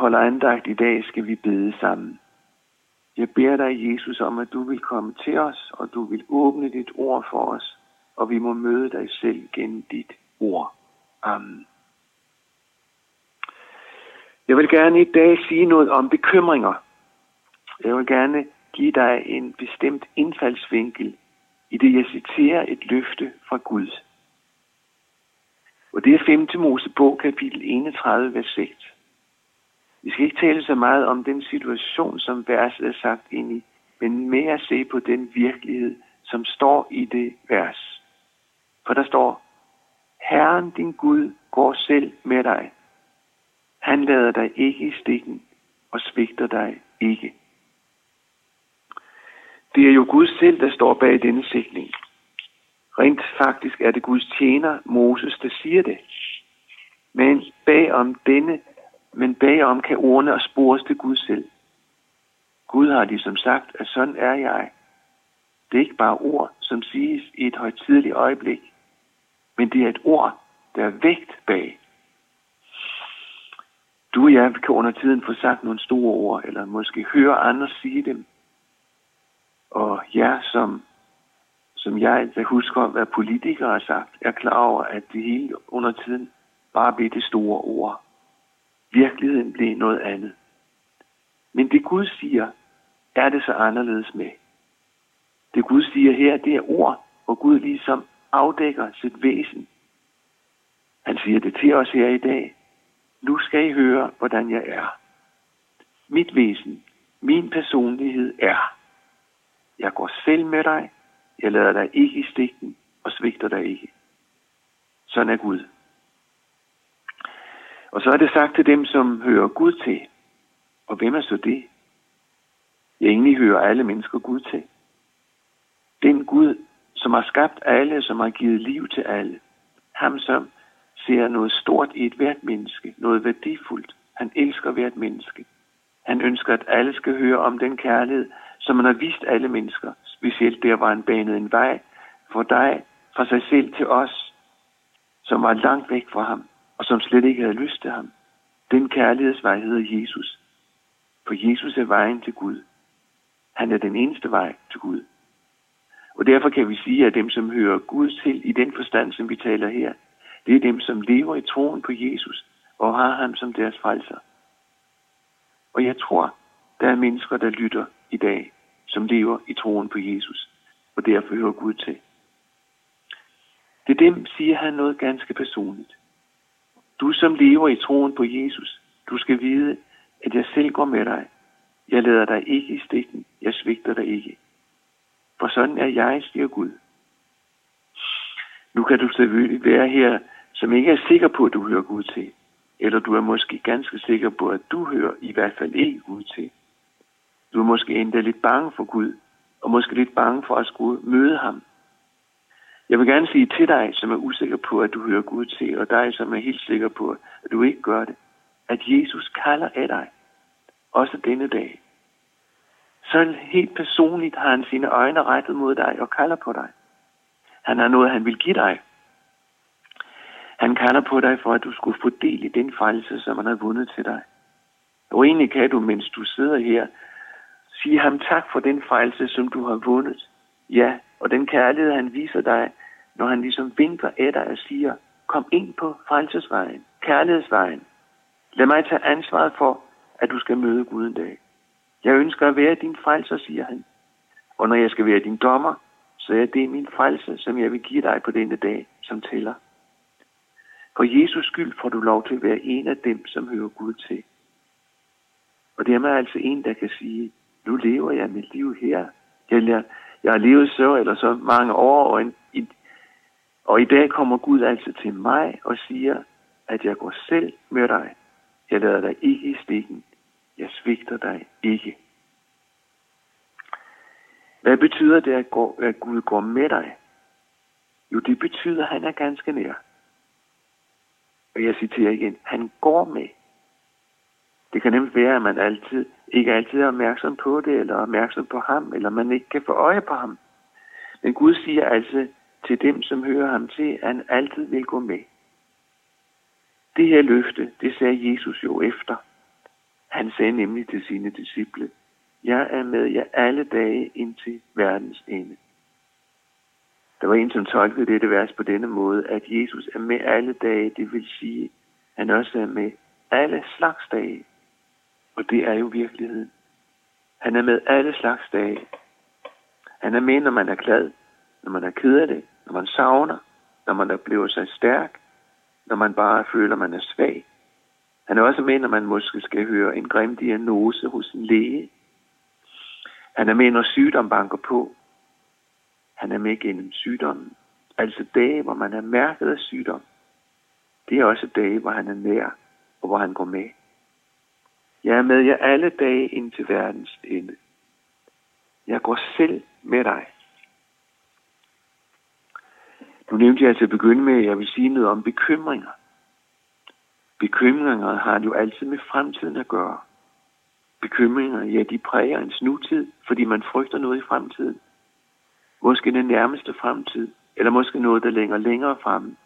holder andagt i dag, skal vi bede sammen. Jeg beder dig, Jesus, om, at du vil komme til os, og du vil åbne dit ord for os, og vi må møde dig selv gennem dit ord. Amen. Jeg vil gerne i dag sige noget om bekymringer. Jeg vil gerne give dig en bestemt indfaldsvinkel i det, jeg citerer et løfte fra Gud. Og det er 5. Mosebog, kapitel 31, vers 6. Vi skal ikke tale så meget om den situation, som verset er sagt ind i, men mere se på den virkelighed, som står i det vers. For der står, Herren din Gud går selv med dig. Han lader dig ikke i stikken og svigter dig ikke. Det er jo Gud selv, der står bag denne sætning. Rent faktisk er det Guds tjener, Moses, der siger det. Men bag om denne, men bagom kan ordene og spores til Gud selv. Gud har ligesom sagt, at sådan er jeg. Det er ikke bare ord, som siges i et højtidligt øjeblik, men det er et ord, der er vægt bag. Du og jeg kan under tiden få sagt nogle store ord, eller måske høre andre sige dem. Og jeg, som, som jeg, der husker at være politiker, har sagt, er klar over, at det hele under tiden bare bliver det store ord. Virkeligheden blive noget andet. Men det Gud siger, er det så anderledes med. Det Gud siger her, det er ord, hvor Gud ligesom afdækker sit væsen. Han siger det til os her i dag. Nu skal I høre, hvordan jeg er. Mit væsen, min personlighed er. Jeg går selv med dig. Jeg lader dig ikke i stikken og svigter dig ikke. Sådan er Gud. Og så er det sagt til dem, som hører Gud til. Og hvem er så det? Jeg egentlig hører alle mennesker Gud til. Den Gud, som har skabt alle, som har givet liv til alle. Ham, som ser noget stort i et hvert menneske, noget værdifuldt. Han elsker hvert menneske. Han ønsker, at alle skal høre om den kærlighed, som han har vist alle mennesker. Specielt der, hvor han banede en vej for dig, fra sig selv til os, som var langt væk fra ham og som slet ikke havde lyst til ham. Den kærlighedsvej hedder Jesus. For Jesus er vejen til Gud. Han er den eneste vej til Gud. Og derfor kan vi sige, at dem, som hører Gud til i den forstand, som vi taler her, det er dem, som lever i troen på Jesus og har ham som deres frelser. Og jeg tror, der er mennesker, der lytter i dag, som lever i troen på Jesus, og derfor hører Gud til. Det dem, siger han noget ganske personligt. Du som lever i troen på Jesus, du skal vide, at jeg selv går med dig. Jeg lader dig ikke i stikken. Jeg svigter dig ikke. For sådan er jeg, siger Gud. Nu kan du selvfølgelig være her, som ikke er sikker på, at du hører Gud til. Eller du er måske ganske sikker på, at du hører i hvert fald ikke Gud til. Du er måske endda lidt bange for Gud, og måske lidt bange for at skulle møde ham. Jeg vil gerne sige til dig, som er usikker på, at du hører Gud til, og dig, som er helt sikker på, at du ikke gør det, at Jesus kalder af dig, også denne dag. Så helt personligt har han sine øjne rettet mod dig og kalder på dig. Han har noget, han vil give dig. Han kalder på dig for, at du skulle få del i den frelse, som han har vundet til dig. Og egentlig kan du, mens du sidder her, sige ham tak for den frelse, som du har vundet. Ja, og den kærlighed, han viser dig, når han ligesom vinker efter og siger, kom ind på frelsesvejen, kærlighedsvejen. Lad mig tage ansvaret for, at du skal møde Gud en dag. Jeg ønsker at være din frelser, siger han. Og når jeg skal være din dommer, så er det min frelse, som jeg vil give dig på denne dag, som tæller. For Jesus skyld får du lov til at være en af dem, som hører Gud til. Og det er mig altså en, der kan sige, nu lever jeg mit liv her. Jeg, jeg har levet så eller så mange år, og, en, og i dag kommer Gud altså til mig og siger, at jeg går selv med dig. Jeg lader dig ikke i stikken. Jeg svigter dig ikke. Hvad betyder det, at, at Gud går med dig? Jo, det betyder, at han er ganske nær. Og jeg citerer igen, han går med. Det kan nemt være, at man altid, ikke altid er opmærksom på det, eller opmærksom på ham, eller man ikke kan få øje på ham. Men Gud siger altså til dem, som hører ham til, at han altid vil gå med. Det her løfte, det sagde Jesus jo efter. Han sagde nemlig til sine disciple, jeg er med jer alle dage indtil verdens ende. Der var en, som tolkede dette vers på denne måde, at Jesus er med alle dage, det vil sige, at han også er med alle slags dage. Og det er jo virkeligheden. Han er med alle slags dage. Han er med, når man er glad, når man er ked af det, når man savner, når man oplever sig stærk, når man bare føler, man er svag. Han er også med, når man måske skal høre en grim diagnose hos en læge. Han er med, når sygdom banker på. Han er med gennem sygdommen. Altså dage, hvor man er mærket af sygdom. Det er også dage, hvor han er nær, og hvor han går med. Jeg er med jer alle dage ind til verdens ende. Jeg går selv med dig. Nu nævnte jeg til at begynde med, at jeg vil sige noget om bekymringer. Bekymringer har jo altid med fremtiden at gøre. Bekymringer, ja, de præger ens nutid, fordi man frygter noget i fremtiden. Måske den nærmeste fremtid, eller måske noget, der længere længere frem.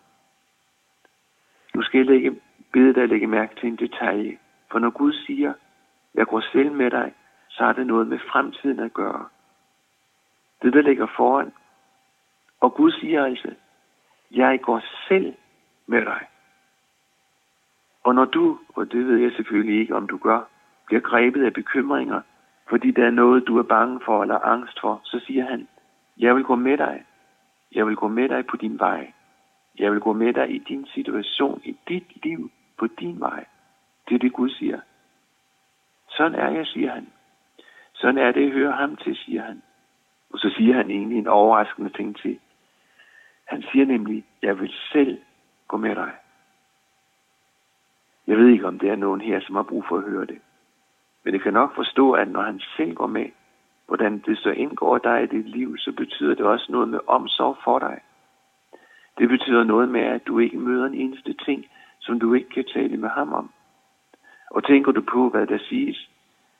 Nu skal jeg lægge, bede dig at lægge mærke til en detalje. For når Gud siger, jeg går selv med dig, så har det noget med fremtiden at gøre. Det, der ligger foran. Og Gud siger altså, jeg går selv med dig. Og når du, og det ved jeg selvfølgelig ikke, om du gør, bliver grebet af bekymringer, fordi der er noget, du er bange for eller angst for, så siger han, jeg vil gå med dig. Jeg vil gå med dig på din vej. Jeg vil gå med dig i din situation, i dit liv, på din vej. Det er det, Gud siger. Sådan er jeg, siger han. Sådan er det, jeg hører ham til, siger han. Og så siger han egentlig en overraskende ting til. Han siger nemlig, jeg vil selv gå med dig. Jeg ved ikke, om det er nogen her, som har brug for at høre det. Men jeg kan nok forstå, at når han selv går med, hvordan det så indgår dig i dit liv, så betyder det også noget med omsorg for dig. Det betyder noget med, at du ikke møder en eneste ting, som du ikke kan tale med ham om. Og tænker du på, hvad der siges,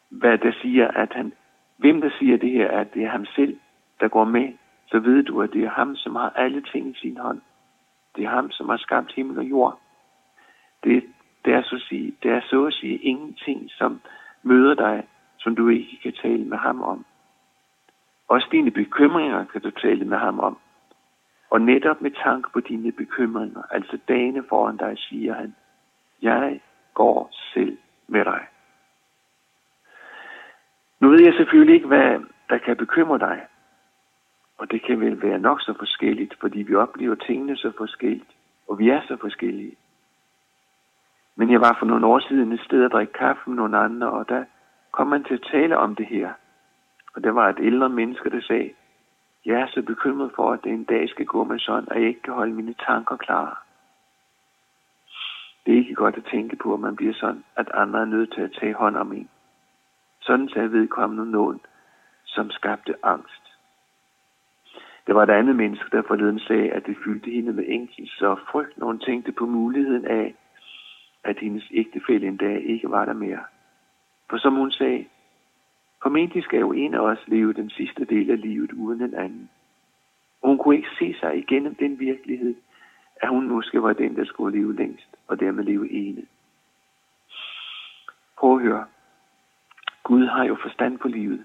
hvad der siger, at han, hvem der siger det her, at det er ham selv, der går med, så ved du, at det er ham, som har alle ting i sin hånd. Det er ham, som har skabt himmel og jord. Det, det, er, så at sige, det er så at sige ingenting, som møder dig, som du ikke kan tale med ham om. Også dine bekymringer kan du tale med ham om. Og netop med tanke på dine bekymringer, altså dagene foran dig, siger han, jeg går selv med dig. Nu ved jeg selvfølgelig ikke, hvad der kan bekymre dig. Og det kan vel være nok så forskelligt, fordi vi oplever tingene så forskelligt, og vi er så forskellige. Men jeg var for nogle år siden et sted at drikke kaffe med nogle andre, og der kom man til at tale om det her. Og der var et ældre menneske, der sagde, jeg er så bekymret for, at det en dag skal gå med sådan, at jeg ikke kan holde mine tanker klare. Det er ikke godt at tænke på, at man bliver sådan, at andre er nødt til at tage hånd om en. Sådan sagde vedkommende nogen, som skabte angst. Der var et andet menneske, der forleden sagde, at det fyldte hende med ængstelse og frygt, når hun tænkte på muligheden af, at hendes ægtefælle en dag ikke var der mere. For som hun sagde, formentlig skal jo en af os leve den sidste del af livet uden en anden. Og hun kunne ikke se sig igennem den virkelighed, at hun måske var den, der skulle leve længst, og dermed leve ene. Prøv at høre. Gud har jo forstand på livet.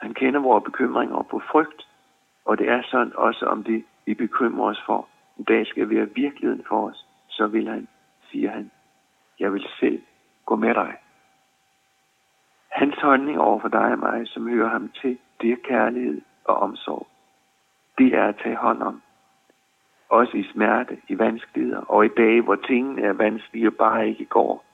Han kender vores bekymringer og på frygt, og det er sådan også, om det vi bekymrer os for, en dag skal være virkeligheden for os, så vil han, siger han, jeg vil selv gå med dig. Hans holdning over for dig og mig, som hører ham til, det er kærlighed og omsorg. Det er at tage hånd om. Også i smerte, i vanskeligheder og i dage, hvor tingene er vanskelige og bare ikke går.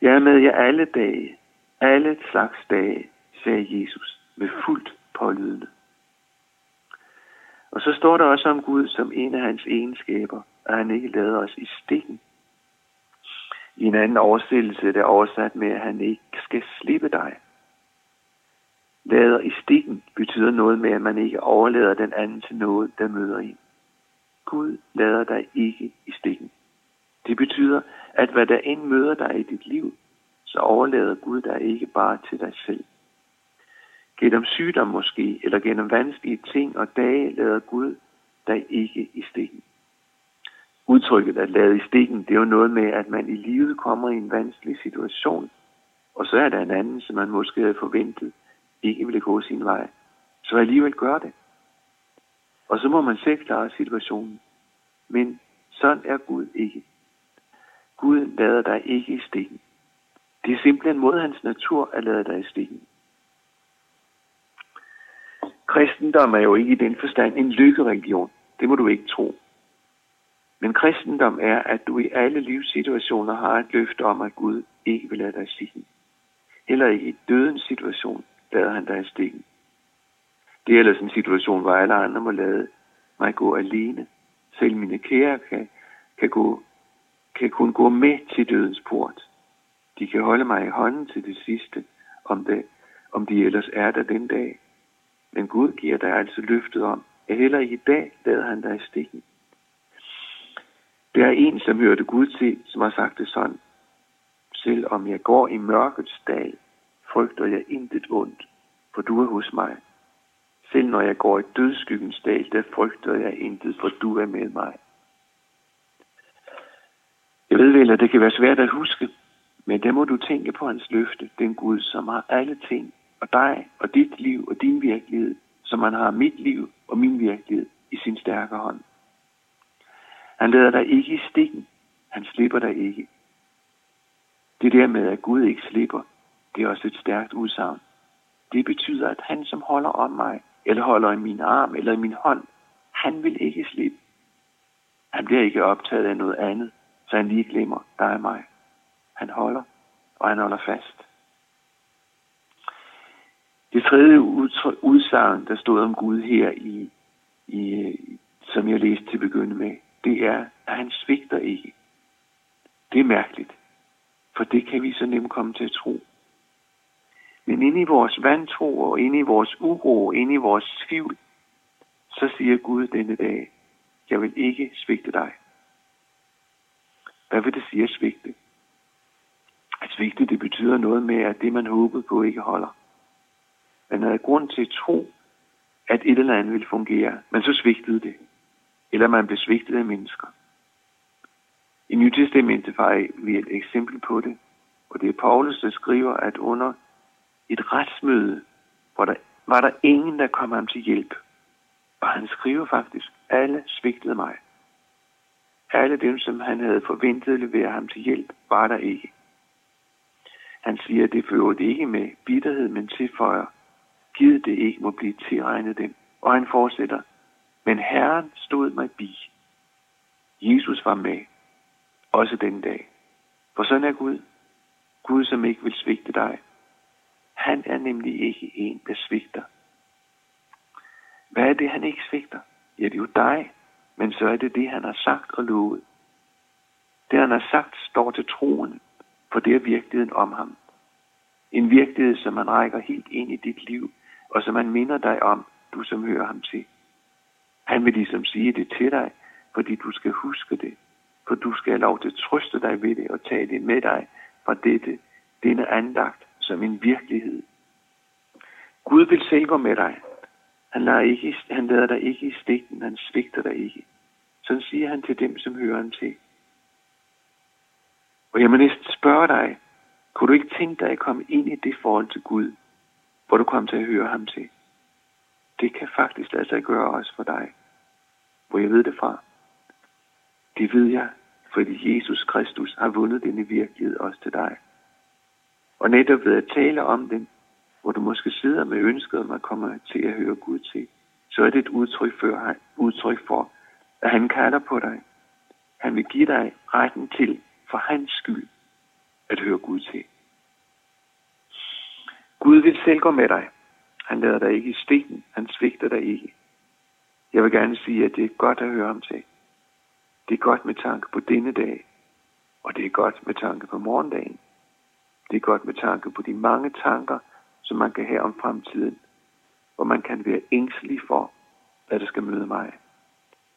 Jeg er med jer alle dage, alle slags dage, sagde Jesus med fuldt pålydende. Og så står der også om Gud som en af hans egenskaber, at han ikke lader os i stikken. I en anden oversættelse er det oversat med, at han ikke skal slippe dig. Lader i stikken betyder noget med, at man ikke overlader den anden til noget, der møder en. Gud lader dig ikke i stikken. Det betyder, at hvad der end møder dig i dit liv, så overlader Gud dig ikke bare til dig selv. Gennem sygdom måske, eller gennem vanskelige ting og dage, lader Gud dig ikke i stikken. udtrykket at lade i stikken, det er jo noget med, at man i livet kommer i en vanskelig situation, og så er der en anden, som man måske havde forventet, ikke ville gå sin vej, så alligevel gør det. Og så må man selv klare situationen. Men sådan er Gud ikke. Gud lader dig ikke i stikken. Det er simpelthen mod hans natur at lade dig i stikken. Kristendom er jo ikke i den forstand en lykkereligion. Det må du ikke tro. Men kristendom er, at du i alle livssituationer har et løfte om, at Gud ikke vil lade dig i stikken. Heller ikke i dødens situation lader han dig i stikken. Det er ellers en situation, hvor alle andre må lade mig gå alene. Selv mine kære kan, kan, gå, kan kun gå med til dødens port. De kan holde mig i hånden til det sidste, om, det, om de ellers er der den dag. Men Gud giver dig altså løftet om, at heller ikke i dag lader han dig i stikken. Der er en, som hørte Gud til, som har sagt det sådan. Selvom jeg går i mørkets dal, frygter jeg intet ondt, for du er hos mig. Selv når jeg går i dødskyggens dal, der frygter jeg intet, for du er med mig. Jeg ved vel, at det kan være svært at huske, men der må du tænke på hans løfte, den Gud, som har alle ting, og dig, og dit liv, og din virkelighed, som han har mit liv og min virkelighed i sin stærke hånd. Han lader dig ikke i stikken. Han slipper dig ikke. Det der med, at Gud ikke slipper, det er også et stærkt udsagn. Det betyder, at han, som holder om mig, eller holder i min arm, eller i min hånd, han vil ikke slippe. Han bliver ikke optaget af noget andet, så han lige glemmer dig og mig. Han holder, og han holder fast. Det tredje udsagn, der stod om Gud her i, i, som jeg læste til at begynde med, det er, at han svigter ikke. Det er mærkeligt, for det kan vi så nemt komme til at tro. Men inde i vores vantro og inde i vores uro, inde i vores tvivl, så siger Gud denne dag, jeg vil ikke svigte dig. Hvad vil det sige at svigte? At svigte, det betyder noget med, at det man håbede på ikke holder. Man havde grund til at tro, at et eller andet ville fungere, men så svigtede det eller man blev svigtet af mennesker. I Nytestamentet var vi et eksempel på det, og det er Paulus, der skriver, at under et retsmøde, hvor der var der ingen, der kom ham til hjælp. Og han skriver faktisk, alle svigtede mig. Alle dem, som han havde forventet at levere ham til hjælp, var der ikke. Han siger, at det fører det ikke med bitterhed, men tilføjer, givet det ikke må blive tilregnet dem. Og han fortsætter, men Herren stod mig bi. Jesus var med, også den dag. For sådan er Gud. Gud, som ikke vil svigte dig. Han er nemlig ikke en, der svigter. Hvad er det, han ikke svigter? Ja, det er jo dig, men så er det det, han har sagt og lovet. Det, han har sagt, står til troen, for det er virkeligheden om ham. En virkelighed, som man rækker helt ind i dit liv, og som man minder dig om, du som hører ham til. Han vil ligesom sige det til dig, fordi du skal huske det. For du skal have lov til at trøste dig ved det og tage det med dig fra dette, denne andagt som en virkelighed. Gud vil selv gå med dig. Han lader, ikke, han lader dig ikke i stikken, han svigter dig ikke. Sådan siger han til dem, som hører ham til. Og jeg må næsten spørge dig, kunne du ikke tænke dig at komme ind i det forhold til Gud, hvor du kom til at høre ham til? Det kan faktisk lade sig gøre også for dig. Hvor jeg ved det fra. Det ved jeg, fordi Jesus Kristus har vundet denne virkelighed også til dig. Og netop ved at tale om den, hvor du måske sidder med ønsket om at komme til at høre Gud til, så er det et udtryk for, udtryk for, at han kalder på dig. Han vil give dig retten til, for hans skyld, at høre Gud til. Gud vil selv gå med dig. Han lader dig ikke i stikken. Han svigter dig ikke. Jeg vil gerne sige, at det er godt at høre ham til. Det er godt med tanke på denne dag, og det er godt med tanke på morgendagen. Det er godt med tanke på de mange tanker, som man kan have om fremtiden, hvor man kan være ængstelig for, hvad der skal møde mig.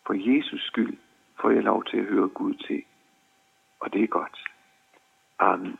For Jesus skyld får jeg lov til at høre Gud til, og det er godt. Amen.